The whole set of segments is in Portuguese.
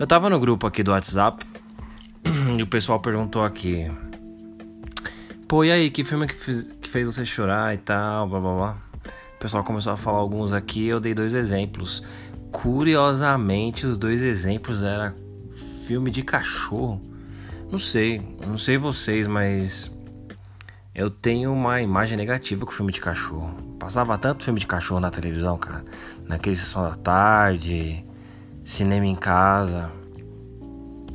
Eu tava no grupo aqui do WhatsApp e o pessoal perguntou aqui. Pô, e aí, que filme que, fiz, que fez você chorar e tal, blá blá blá. O pessoal começou a falar alguns aqui eu dei dois exemplos. Curiosamente, os dois exemplos eram filme de cachorro. Não sei, não sei vocês, mas eu tenho uma imagem negativa com filme de cachorro. Passava tanto filme de cachorro na televisão, cara. Naquele sessão da tarde, cinema em casa.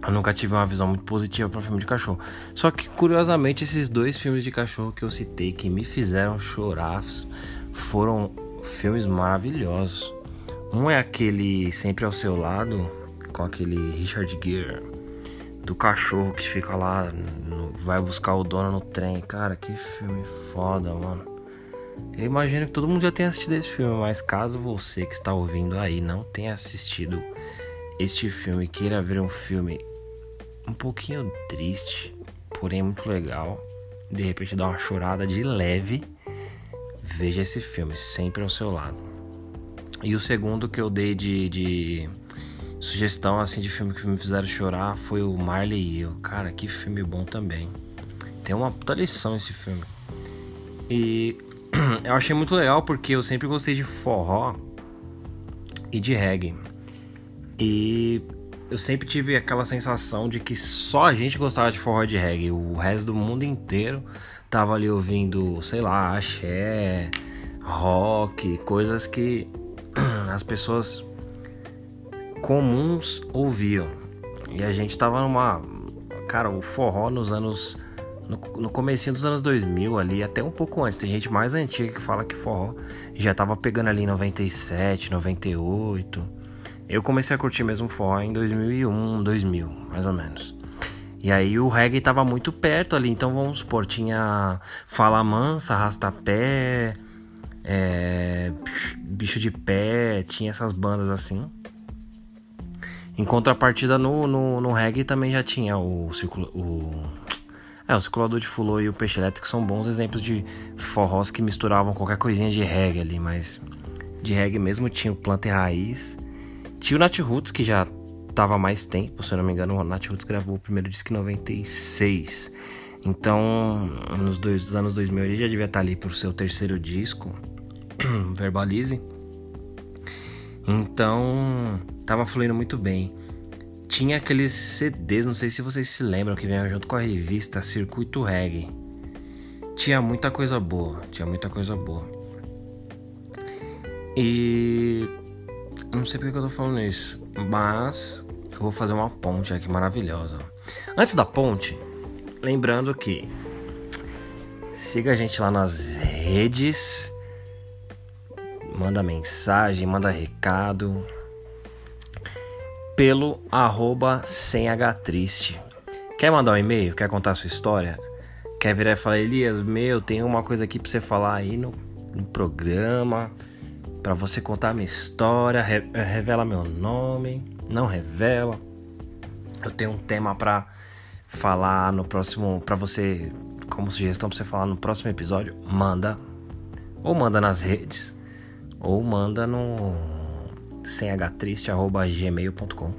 Eu nunca tive uma visão muito positiva para filme de cachorro. Só que curiosamente esses dois filmes de cachorro que eu citei que me fizeram chorar foram filmes maravilhosos. Um é aquele Sempre ao seu lado com aquele Richard Gere do cachorro que fica lá, no, vai buscar o dono no trem. Cara, que filme foda, mano. Eu imagino que todo mundo já tenha assistido esse filme, mas caso você que está ouvindo aí não tenha assistido este filme, queira ver um filme um pouquinho triste, porém muito legal, de repente dar uma chorada de leve, veja esse filme, sempre ao seu lado. E o segundo que eu dei de, de sugestão assim de filme que me fizeram chorar foi o Marley e eu. Cara, que filme bom também. Tem uma puta lição esse filme. E eu achei muito legal porque eu sempre gostei de forró e de reggae. E eu sempre tive aquela sensação de que só a gente gostava de forró e de reggae. O resto do mundo inteiro tava ali ouvindo, sei lá, axé, rock, coisas que as pessoas comuns ouviam. E a gente tava numa. Cara, o forró nos anos no, no comecinho dos anos 2000 ali, até um pouco antes. Tem gente mais antiga que fala que forró já tava pegando ali em 97, 98. Eu comecei a curtir mesmo forró em 2001, 2000, mais ou menos. E aí o reggae tava muito perto ali, então vamos supor, tinha Fala Mansa, Arrastapé, é, Bicho de Pé, tinha essas bandas assim. Em contrapartida no, no, no reggae também já tinha o, o é, o circulador de fulô e o peixe elétrico são bons exemplos de forrós que misturavam qualquer coisinha de reggae ali, mas de reggae mesmo tinha o Planta e Raiz. Tinha o Nat Roots, que já tava mais tempo, se eu não me engano, o Nat Roots gravou o primeiro disco em 96. Então, nos dois, anos 2000 ele já devia estar ali pro seu terceiro disco, Verbalize. Então, tava fluindo muito bem tinha aqueles CDs, não sei se vocês se lembram, que vinham junto com a revista Circuito Reggae. Tinha muita coisa boa, tinha muita coisa boa. E não sei porque que eu tô falando isso, mas eu vou fazer uma ponte aqui maravilhosa. Antes da ponte, lembrando que siga a gente lá nas redes, manda mensagem, manda recado, pelo arroba sem triste. Quer mandar um e-mail? Quer contar sua história? Quer virar e falar, Elias, meu, tem uma coisa aqui pra você falar aí no, no programa, para você contar minha história, re, revela meu nome, não revela. Eu tenho um tema para falar no próximo, para você, como sugestão pra você falar no próximo episódio, manda. Ou manda nas redes, ou manda no semhtriste.gmail.com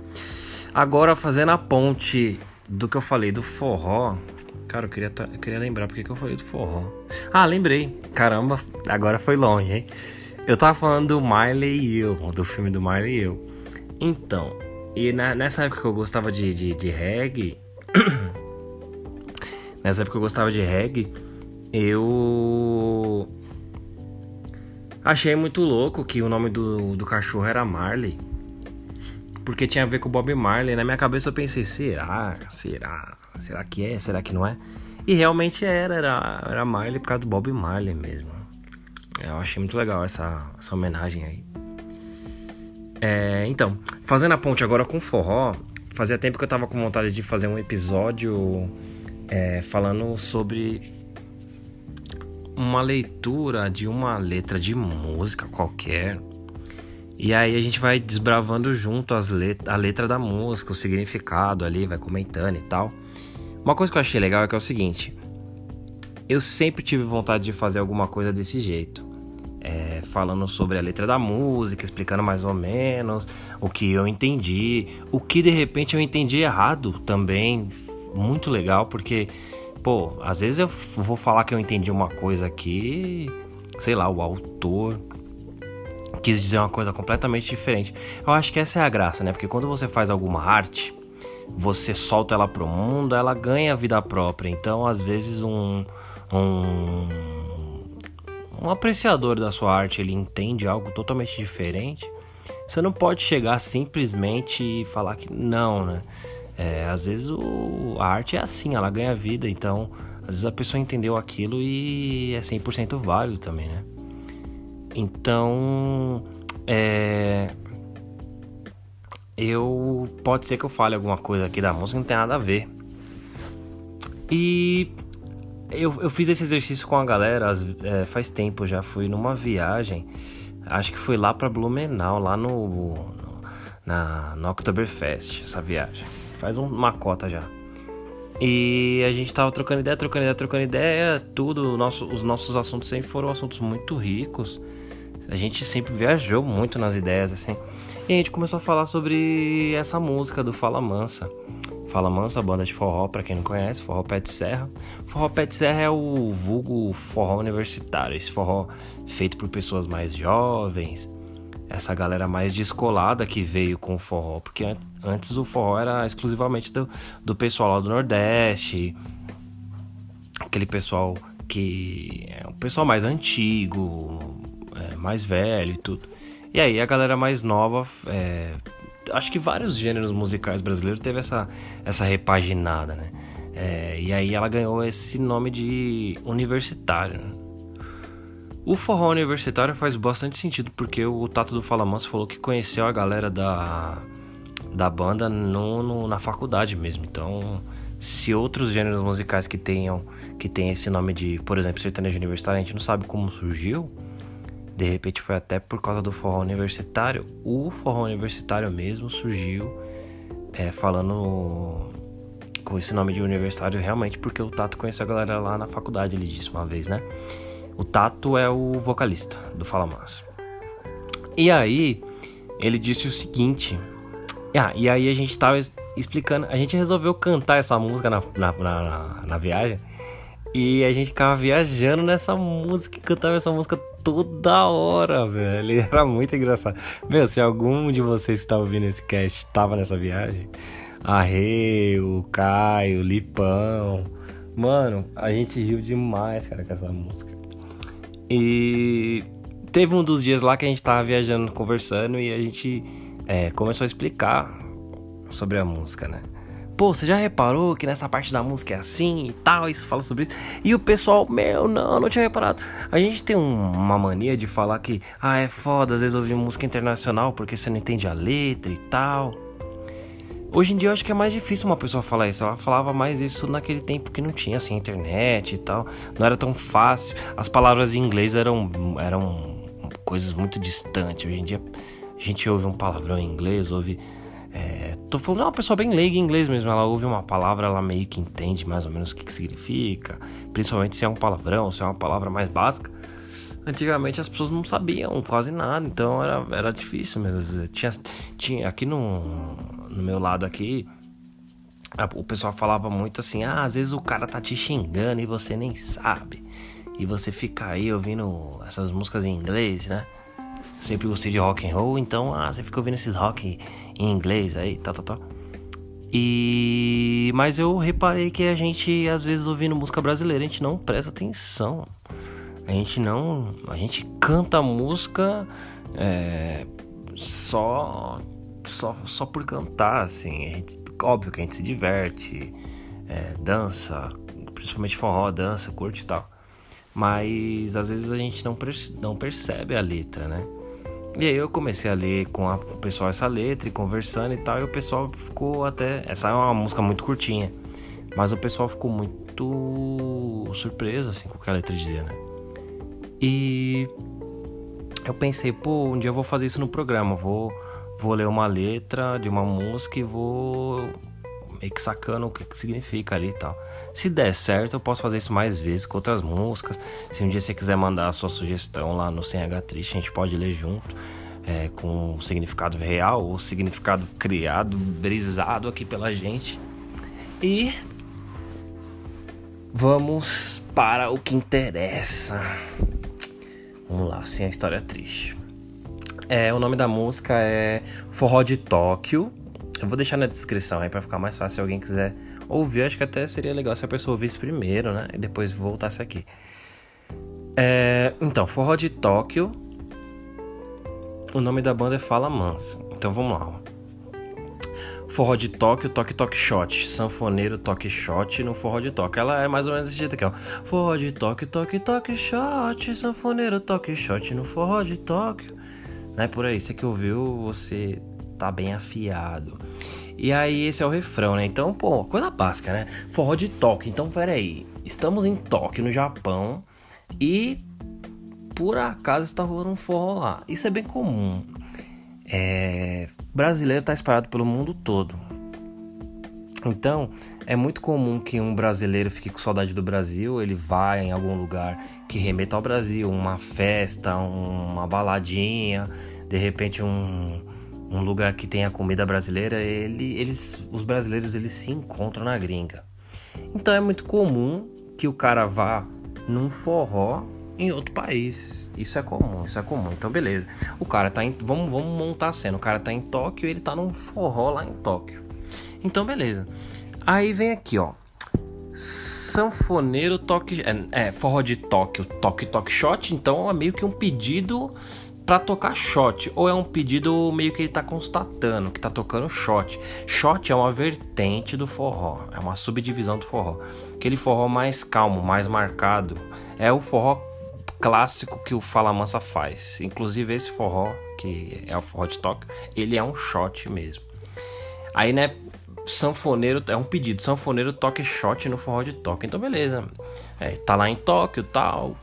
Agora, fazendo a ponte do que eu falei do forró. Cara, eu queria, eu queria lembrar porque que eu falei do forró. Ah, lembrei. Caramba, agora foi longe, hein? Eu tava falando do Marley e eu, do filme do Marley e eu. Então, e na, nessa época que eu gostava de, de, de reggae. nessa época que eu gostava de reggae, eu Achei muito louco que o nome do, do cachorro era Marley. Porque tinha a ver com o Bob Marley. Na minha cabeça eu pensei, será? Será? Será que é? Será que não é? E realmente era, era, era Marley por causa do Bob Marley mesmo. Eu achei muito legal essa, essa homenagem aí. É, então, fazendo a ponte agora com forró, fazia tempo que eu tava com vontade de fazer um episódio é, falando sobre uma leitura de uma letra de música qualquer. E aí a gente vai desbravando junto as let a letra da música, o significado ali, vai comentando e tal. Uma coisa que eu achei legal é que é o seguinte: eu sempre tive vontade de fazer alguma coisa desse jeito. é, falando sobre a letra da música, explicando mais ou menos o que eu entendi, o que de repente eu entendi errado também. Muito legal, porque, pô, às vezes eu vou falar que eu entendi uma coisa aqui, sei lá, o autor quis dizer uma coisa completamente diferente. Eu acho que essa é a graça, né? Porque quando você faz alguma arte, você solta ela pro mundo, ela ganha vida própria. Então, às vezes, um, um, um apreciador da sua arte ele entende algo totalmente diferente. Você não pode chegar simplesmente e falar que não, né? É, às vezes o, a arte é assim, ela ganha vida, então às vezes a pessoa entendeu aquilo e é 100% válido também, né? Então, é, eu pode ser que eu fale alguma coisa aqui da música não tem nada a ver. E eu, eu fiz esse exercício com a galera é, faz tempo já. Fui numa viagem, acho que foi lá pra Blumenau, lá no, no, na, no Oktoberfest, essa viagem. Faz um, uma cota já. E a gente tava trocando ideia, trocando ideia, trocando ideia, tudo. Nosso, os nossos assuntos sempre foram assuntos muito ricos. A gente sempre viajou muito nas ideias, assim. E a gente começou a falar sobre essa música do Fala Mansa. Fala Mansa, banda de forró, para quem não conhece, forró pé de serra. Forró pé de serra é o vulgo forró universitário, esse forró feito por pessoas mais jovens, essa galera mais descolada que veio com o forró, porque antes o forró era exclusivamente do, do pessoal lá do Nordeste, aquele pessoal que é um pessoal mais antigo, é, mais velho e tudo. E aí a galera mais nova, é, acho que vários gêneros musicais brasileiros teve essa, essa repaginada, né? É, e aí ela ganhou esse nome de universitário. Né? O forró universitário faz bastante sentido porque o Tato do Fala Manso falou que conheceu a galera da, da banda no, no, na faculdade mesmo. Então, se outros gêneros musicais que tenham que tem esse nome de, por exemplo, sertanejo universitário, a gente não sabe como surgiu, de repente foi até por causa do forró universitário. O forró universitário mesmo surgiu é, falando com esse nome de universitário realmente porque o Tato conheceu a galera lá na faculdade, ele disse uma vez, né? O Tato é o vocalista do Fala Massa. E aí, ele disse o seguinte. Ah, e aí a gente tava explicando. A gente resolveu cantar essa música na, na, na, na viagem. E a gente ficava viajando nessa música, cantava essa música toda hora, velho. Era muito engraçado. Meu, se algum de vocês que tá ouvindo esse cast tava nessa viagem, a Rei, o Caio, o Lipão. Mano, a gente riu demais, cara, com essa música. E teve um dos dias lá que a gente tava viajando, conversando, e a gente é, começou a explicar sobre a música, né? Pô, você já reparou que nessa parte da música é assim e tal? Isso fala sobre isso. E o pessoal, meu, não, não tinha reparado. A gente tem um, uma mania de falar que, ah, é foda, às vezes ouvir música internacional porque você não entende a letra e tal. Hoje em dia eu acho que é mais difícil uma pessoa falar isso. Ela falava mais isso naquele tempo que não tinha assim internet e tal. Não era tão fácil. As palavras em inglês eram, eram coisas muito distantes. Hoje em dia a gente ouve um palavrão em inglês, ouve é, tô falando de uma pessoa bem leiga em inglês mesmo. Ela ouve uma palavra, ela meio que entende mais ou menos o que, que significa. Principalmente se é um palavrão, se é uma palavra mais básica. Antigamente as pessoas não sabiam quase nada, então era, era difícil mesmo. Tinha, tinha aqui no, no meu lado aqui, o pessoal falava muito assim: ah, às vezes o cara tá te xingando e você nem sabe. E você fica aí ouvindo essas músicas em inglês, né? Sempre gostei de rock and roll, então ah, você fica ouvindo esses rock em inglês aí, tal, tal, tal. E mas eu reparei que a gente às vezes ouvindo música brasileira, a gente não presta atenção. A gente não, a gente canta música é, só só só por cantar assim. Gente, óbvio que a gente se diverte, é, dança, principalmente forró, dança, curte e tal. Mas às vezes a gente não, não percebe a letra, né? E aí eu comecei a ler com, a, com o pessoal essa letra e conversando e tal, e o pessoal ficou até. Essa é uma música muito curtinha. Mas o pessoal ficou muito surpreso assim com o que a letra dizia, né? E eu pensei, pô, um dia eu vou fazer isso no programa, vou, vou ler uma letra de uma música e vou meio que sacando o que, que significa ali e tal. Se der certo, eu posso fazer isso mais vezes com outras músicas. Se um dia você quiser mandar a sua sugestão lá no Sem H Triste, a gente pode ler junto. É, com o significado real ou significado criado, brisado aqui pela gente. E vamos para o que interessa. Vamos lá, sem a história triste. É, o nome da música é Forró de Tóquio. Eu vou deixar na descrição aí para ficar mais fácil se alguém quiser ouvir. Acho que até seria legal se a pessoa ouvisse primeiro, né? E depois voltasse aqui. É, então, Forró de Tóquio. O nome da banda é Fala Mansa. Então vamos lá. Forró de Tóquio, Toque Toque Shot. Sanfoneiro Toque Shot no Forró de Tóquio. Ela é mais ou menos desse jeito aqui, ó. Forró de Tóquio, Toque Toque Shot. Sanfoneiro Toque Shot no Forró de Tóquio. Não é por aí. Você que ouviu, você tá bem afiado. E aí, esse é o refrão, né? Então, pô, coisa básica, né? Forró de Tóquio. Então, peraí. Estamos em Tóquio, no Japão. E por acaso está rolando um forró lá. Isso é bem comum. É... Brasileiro está espalhado pelo mundo todo. Então, é muito comum que um brasileiro fique com saudade do Brasil, ele vai em algum lugar que remeta ao Brasil, uma festa, uma baladinha, de repente um, um lugar que tenha comida brasileira, ele, eles, os brasileiros eles se encontram na gringa. Então é muito comum que o cara vá num forró em outro país. Isso é comum, isso é comum. Então beleza. O cara tá em, vamos, vamos montar a cena. O cara tá em Tóquio, ele tá num forró lá em Tóquio. Então beleza. Aí vem aqui, ó. Sanfoneiro toque. É, é forró de Tóquio, toque toque shot. Então é meio que um pedido para tocar shot, ou é um pedido meio que ele tá constatando que tá tocando shot. Shot é uma vertente do forró, é uma subdivisão do forró. Aquele forró mais calmo, mais marcado, é o forró clássico que o Fala Mansa faz. Inclusive esse forró, que é o forró de Tóquio, ele é um shot mesmo. Aí, né, sanfoneiro, é um pedido, sanfoneiro toque shot no forró de Tóquio. Então, beleza. É, tá lá em Tóquio, tal,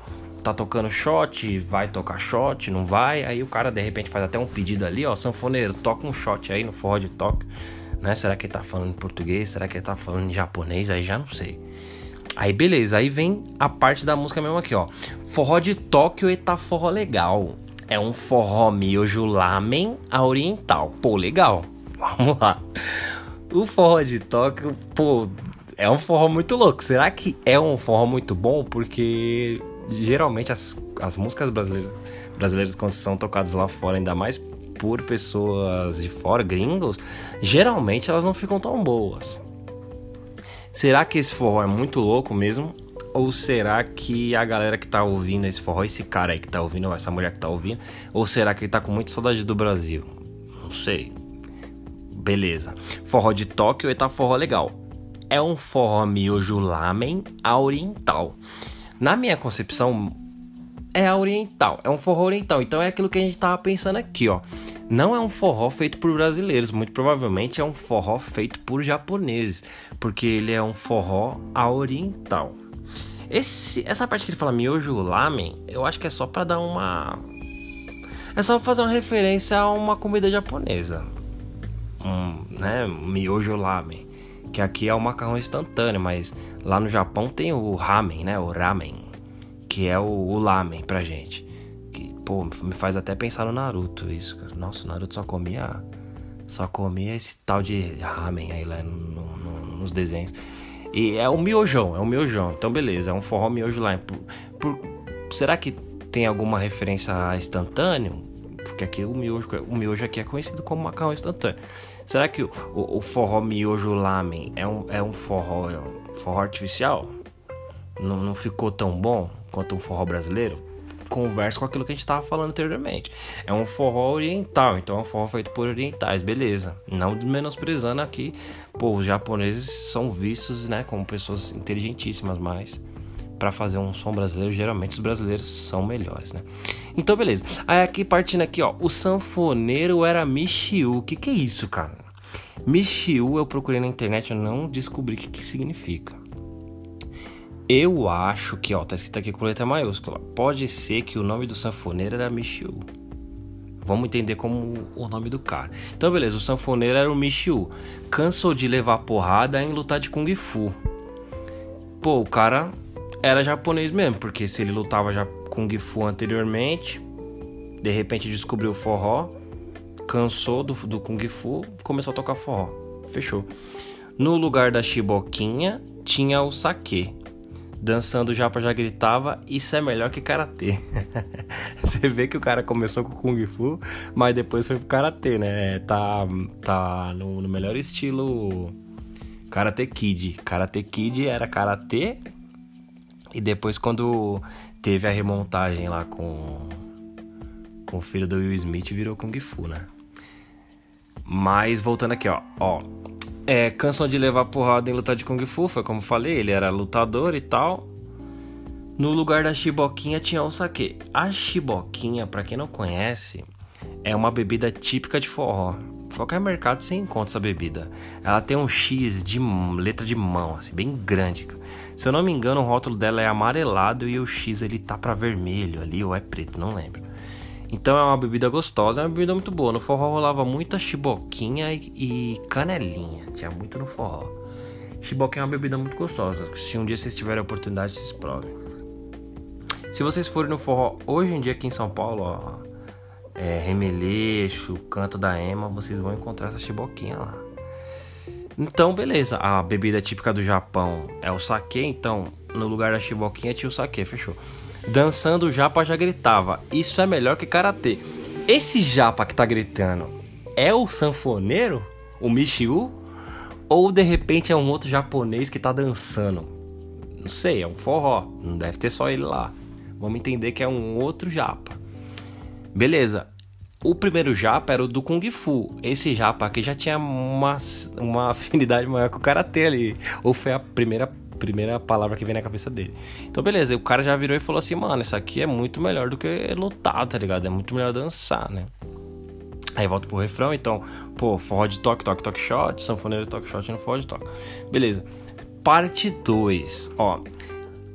tá tocando shot, vai tocar shot, não vai. Aí o cara de repente faz até um pedido ali, ó, sanfoneiro, toca um shot aí no forró de Tóquio, né? Será que ele tá falando em português? Será que ele tá falando em japonês? Aí já não sei. Aí beleza, aí vem a parte da música mesmo aqui, ó. Forró de Tóquio e tá forró legal. É um forró miojo lamen a oriental. Pô, legal. Vamos lá. O forró de Tóquio, pô, é um forró muito louco. Será que é um forró muito bom? Porque geralmente as, as músicas brasileiras, brasileiras quando são tocadas lá fora, ainda mais por pessoas de fora, gringos, geralmente elas não ficam tão boas. Será que esse forró é muito louco mesmo? Ou será que a galera que tá ouvindo esse forró, esse cara aí que tá ouvindo, ou essa mulher que tá ouvindo, ou será que ele tá com muita saudade do Brasil? Não sei. Beleza. Forró de Tóquio e tá forró legal. É um forró miojo lamen oriental. Na minha concepção, é oriental, é um forró oriental. Então é aquilo que a gente tava pensando aqui, ó. Não é um forró feito por brasileiros, muito provavelmente é um forró feito por japoneses, porque ele é um forró oriental. Esse, essa parte que ele fala miojo lamen, eu acho que é só para dar uma é só fazer uma referência a uma comida japonesa. Um, né, miojo lamen, que aqui é o macarrão instantâneo, mas lá no Japão tem o ramen, né, o ramen, que é o, o lamen pra gente. Pô, me faz até pensar no Naruto isso, cara. Nossa, o Naruto só comia. Só comia esse tal de ramen aí lá no, no, nos desenhos. E é o miojão, é o miojão. Então, beleza, é um forró miojo lá. Por, por, será que tem alguma referência a instantâneo? Porque aqui o miojo, o miojo aqui é conhecido como macarrão instantâneo. Será que o, o, forró miojo lamen é um, é um forró, é um forró artificial? Não, não ficou tão bom quanto um forró brasileiro? conversa com aquilo que a gente estava falando anteriormente. É um forró oriental, então é um forró feito por orientais, beleza. Não menosprezando aqui, pô, os japoneses são vistos, né, como pessoas inteligentíssimas, mas para fazer um som brasileiro, geralmente os brasileiros são melhores, né? Então, beleza. Aí aqui partindo aqui, ó, o sanfoneiro era Michiu. O que que é isso, cara? Michiu eu procurei na internet, eu não descobri o que, que significa. Eu acho que, ó, tá escrito aqui com letra maiúscula. Pode ser que o nome do sanfoneiro era Michiu. Vamos entender como o nome do cara. Então, beleza, o sanfoneiro era o Michiu. Cansou de levar porrada em lutar de Kung Fu. Pô, o cara era japonês mesmo, porque se ele lutava já Kung Fu anteriormente, de repente descobriu o forró, cansou do, do Kung Fu, começou a tocar forró. Fechou. No lugar da chiboquinha tinha o saque. Dançando já já gritava, isso é melhor que karatê. Você vê que o cara começou com Kung Fu, mas depois foi pro karatê, né? Tá, tá no, no melhor estilo Karate Kid. Karate Kid era karatê e depois quando teve a remontagem lá com com o filho do Will Smith virou Kung Fu, né? Mas voltando aqui, ó, ó, é, cansam de levar porrada em luta de Kung Fu, foi como falei, ele era lutador e tal. No lugar da chiboquinha tinha o saque. A chiboquinha, para quem não conhece, é uma bebida típica de forró. Qualquer mercado você encontra essa bebida. Ela tem um X de letra de mão, assim, bem grande. Se eu não me engano, o rótulo dela é amarelado e o X ele tá para vermelho ali ou é preto, não lembro. Então é uma bebida gostosa, é uma bebida muito boa. No forró rolava muita chiboquinha e, e canelinha. Tinha muito no forró. Chiboquinha é uma bebida muito gostosa. Se um dia vocês tiverem a oportunidade, vocês provem. Se vocês forem no forró hoje em dia aqui em São Paulo, ó, é, Remeleixo, Canto da Ema, vocês vão encontrar essa chiboquinha lá. Então, beleza. A bebida típica do Japão é o sake, então no lugar da chiboquinha tinha o sake, fechou. Dançando o japa já gritava: Isso é melhor que karatê. Esse japa que tá gritando é o sanfoneiro? O Michiu? Ou de repente é um outro japonês que tá dançando? Não sei, é um forró. Não deve ter só ele lá. Vamos entender que é um outro japa. Beleza. O primeiro japa era o do Kung Fu. Esse japa aqui já tinha uma, uma afinidade maior com o karatê ali. Ou foi a primeira primeira palavra que vem na cabeça dele. Então, beleza, o cara já virou e falou assim: mano, isso aqui é muito melhor do que lutar, tá ligado? É muito melhor dançar, né? Aí volta pro refrão, então, pô, forró de toque, toque, toque, shot, sanfoneiro, toque, shot no forró de toque. Beleza. Parte 2, ó.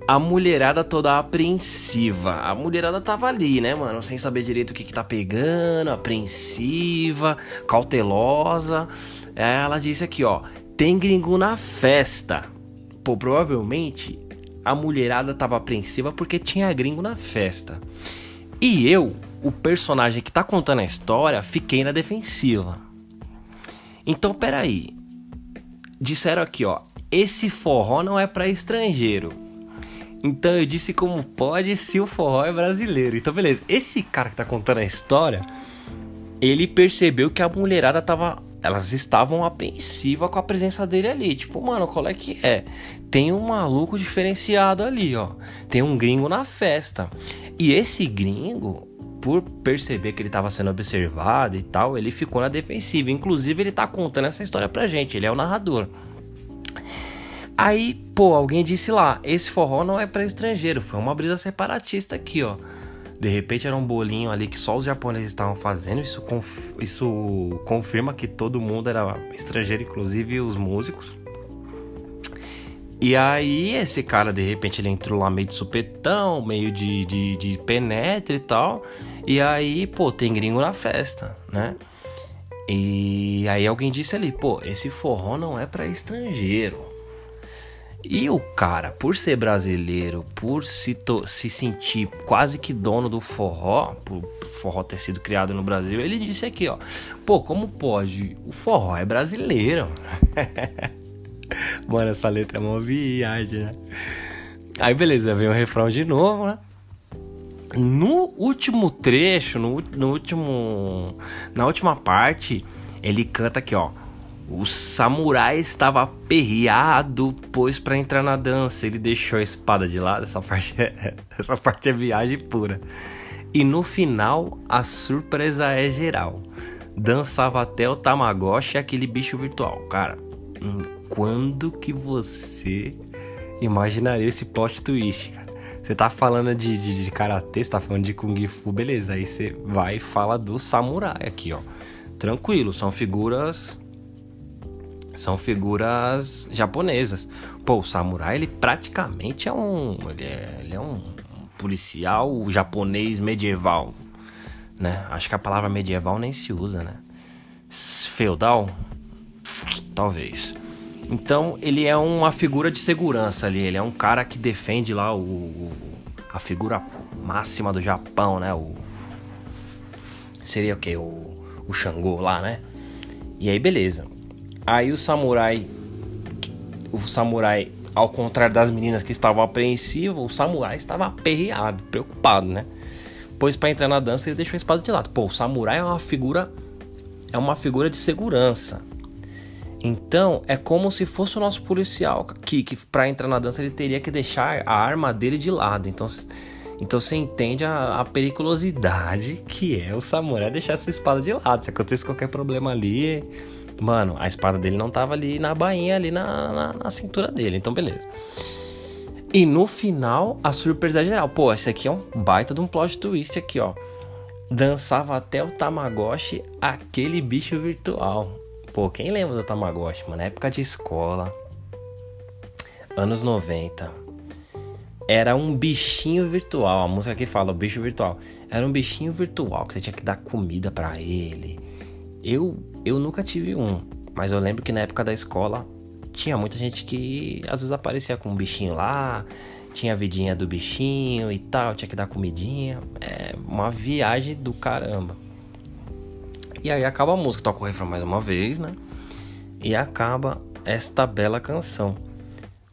A mulherada toda apreensiva. A mulherada tava ali, né, mano? Sem saber direito o que que tá pegando, apreensiva, cautelosa. Ela disse aqui, ó. Tem gringo na festa. Pô, provavelmente a mulherada tava apreensiva porque tinha gringo na festa. E eu, o personagem que tá contando a história, fiquei na defensiva. Então, peraí. Disseram aqui, ó. Esse forró não é para estrangeiro. Então eu disse como pode se o forró é brasileiro. Então, beleza. Esse cara que tá contando a história, ele percebeu que a mulherada tava elas estavam apreensivas com a presença dele ali. Tipo, mano, qual é que é? Tem um maluco diferenciado ali, ó. Tem um gringo na festa. E esse gringo, por perceber que ele estava sendo observado e tal, ele ficou na defensiva. Inclusive, ele tá contando essa história pra gente. Ele é o narrador. Aí, pô, alguém disse lá: esse forró não é para estrangeiro. Foi uma brisa separatista aqui, ó. De repente era um bolinho ali que só os japoneses estavam fazendo. Isso, conf isso confirma que todo mundo era estrangeiro, inclusive os músicos. E aí esse cara, de repente, ele entrou lá meio de supetão, meio de, de, de penetra e tal. E aí, pô, tem gringo na festa, né? E aí alguém disse ali, pô, esse forró não é para estrangeiro. E o cara, por ser brasileiro, por se, se sentir quase que dono do forró, por forró ter sido criado no Brasil, ele disse aqui, ó. Pô, como pode? O forró é brasileiro. Mano, essa letra é uma viagem, né? Aí beleza, vem o refrão de novo, né? No último trecho, no, no último. Na última parte, ele canta aqui, ó. O samurai estava aperreado, pois para entrar na dança ele deixou a espada de lado. Essa parte é, essa parte é viagem pura. E no final, a surpresa é geral. Dançava até o Tamagotchi, aquele bicho virtual. Cara, hum, quando que você imaginaria esse plot twist, cara? Você tá falando de, de, de karatê, você tá falando de kung fu, beleza. Aí você vai e fala do samurai aqui, ó. Tranquilo, são figuras são figuras japonesas. Pô, o samurai, ele praticamente é um. Ele é, ele é um policial japonês medieval. né? Acho que a palavra medieval nem se usa, né? Feudal? Talvez. Então, ele é uma figura de segurança ali. Ele é um cara que defende lá o, a figura máxima do Japão, né? O, seria o que? O, o Xangô lá, né? E aí, beleza. Aí o samurai. O samurai, ao contrário das meninas que estavam apreensivas, o samurai estava aperreado, preocupado, né? Pois para entrar na dança ele deixou a espada de lado. Pô, o samurai é uma figura. É uma figura de segurança. Então, é como se fosse o nosso policial que, que para entrar na dança ele teria que deixar a arma dele de lado. Então, então você entende a, a periculosidade que é o samurai deixar sua espada de lado. Se acontecer qualquer problema ali, mano, a espada dele não tava ali na bainha, ali na, na, na cintura dele. Então, beleza. E no final, a surpresa geral. Pô, esse aqui é um baita de um plot twist aqui, ó. Dançava até o Tamagotchi, aquele bicho virtual. Pô, quem lembra do Tamagotchi, mano? Época de escola. Anos 90. Era um bichinho virtual. A música aqui fala, o bicho virtual. Era um bichinho virtual que você tinha que dar comida para ele. Eu, eu nunca tive um. Mas eu lembro que na época da escola tinha muita gente que às vezes aparecia com um bichinho lá, tinha a vidinha do bichinho e tal, tinha que dar comidinha. É uma viagem do caramba. E aí acaba a música, toca o refrão mais uma vez, né? E acaba esta bela canção.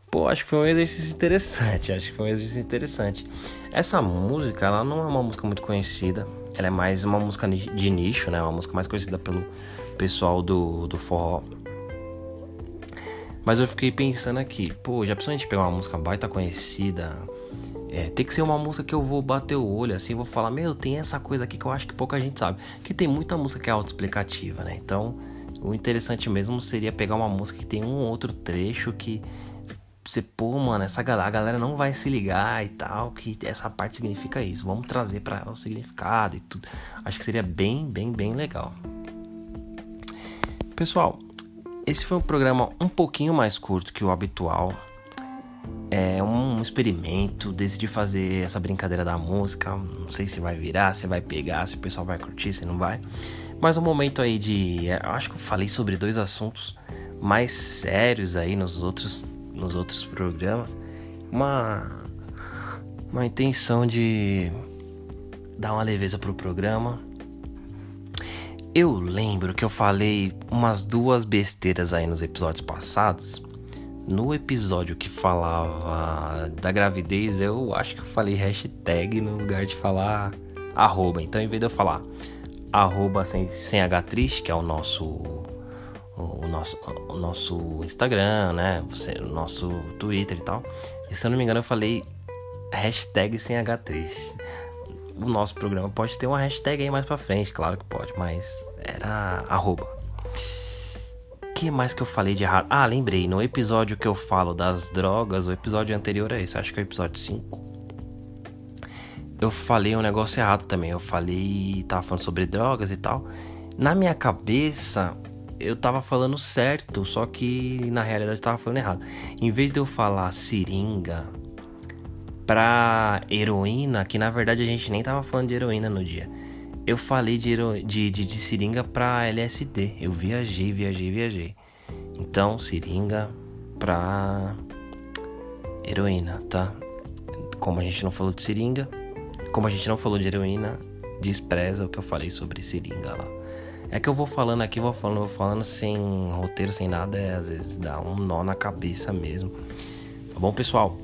Pô, acho que foi um exercício interessante, acho que foi um exercício interessante. Essa música, ela não é uma música muito conhecida, ela é mais uma música de nicho, né? Uma música mais conhecida pelo pessoal do, do forró. Mas eu fiquei pensando aqui, pô, já pensou a gente pegar uma música baita conhecida, é, tem que ser uma música que eu vou bater o olho, assim, vou falar, meu, tem essa coisa aqui que eu acho que pouca gente sabe. Que tem muita música que é autoexplicativa, né? Então, o interessante mesmo seria pegar uma música que tem um outro trecho que você, pô, mano, essa galera, a galera não vai se ligar e tal, que essa parte significa isso. Vamos trazer para ela o significado e tudo. Acho que seria bem, bem, bem legal. Pessoal, esse foi um programa um pouquinho mais curto que o habitual é um experimento, decidi fazer essa brincadeira da música. Não sei se vai virar, se vai pegar, se o pessoal vai curtir, se não vai. Mas um momento aí de. Eu acho que eu falei sobre dois assuntos mais sérios aí nos outros, nos outros programas. Uma. Uma intenção de dar uma leveza pro programa. Eu lembro que eu falei umas duas besteiras aí nos episódios passados no episódio que falava da gravidez, eu acho que eu falei hashtag no lugar de falar arroba. Então, em vez de eu falar arroba sem, sem H triste, que é o nosso o nosso, o nosso Instagram, né? O nosso Twitter e tal. E se eu não me engano, eu falei hashtag sem H triste. O nosso programa pode ter uma hashtag aí mais pra frente, claro que pode, mas era arroba que mais que eu falei de errado? Ah, lembrei, no episódio que eu falo das drogas, o episódio anterior é esse, acho que é o episódio 5. Eu falei um negócio errado também. Eu falei, tava falando sobre drogas e tal. Na minha cabeça, eu tava falando certo, só que na realidade eu tava falando errado. Em vez de eu falar seringa pra heroína, que na verdade a gente nem tava falando de heroína no dia eu falei de, de, de, de seringa pra LSD. Eu viajei, viajei, viajei. Então, seringa pra heroína, tá? Como a gente não falou de seringa, como a gente não falou de heroína, despreza o que eu falei sobre seringa lá. É que eu vou falando aqui, vou falando, vou falando sem roteiro, sem nada, é, às vezes dá um nó na cabeça mesmo. Tá bom, pessoal?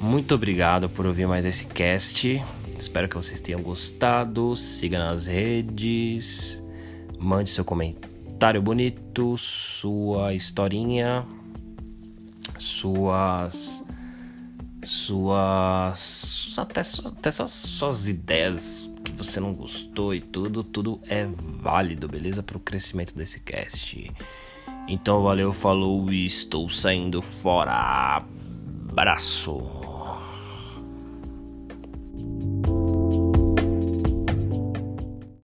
Muito obrigado por ouvir mais esse cast. Espero que vocês tenham gostado. Siga nas redes. Mande seu comentário bonito, sua historinha, suas. Suas. Até, até suas, suas ideias você não gostou e tudo. Tudo é válido, beleza? Para o crescimento desse cast. Então valeu, falou e estou saindo fora. Abraço.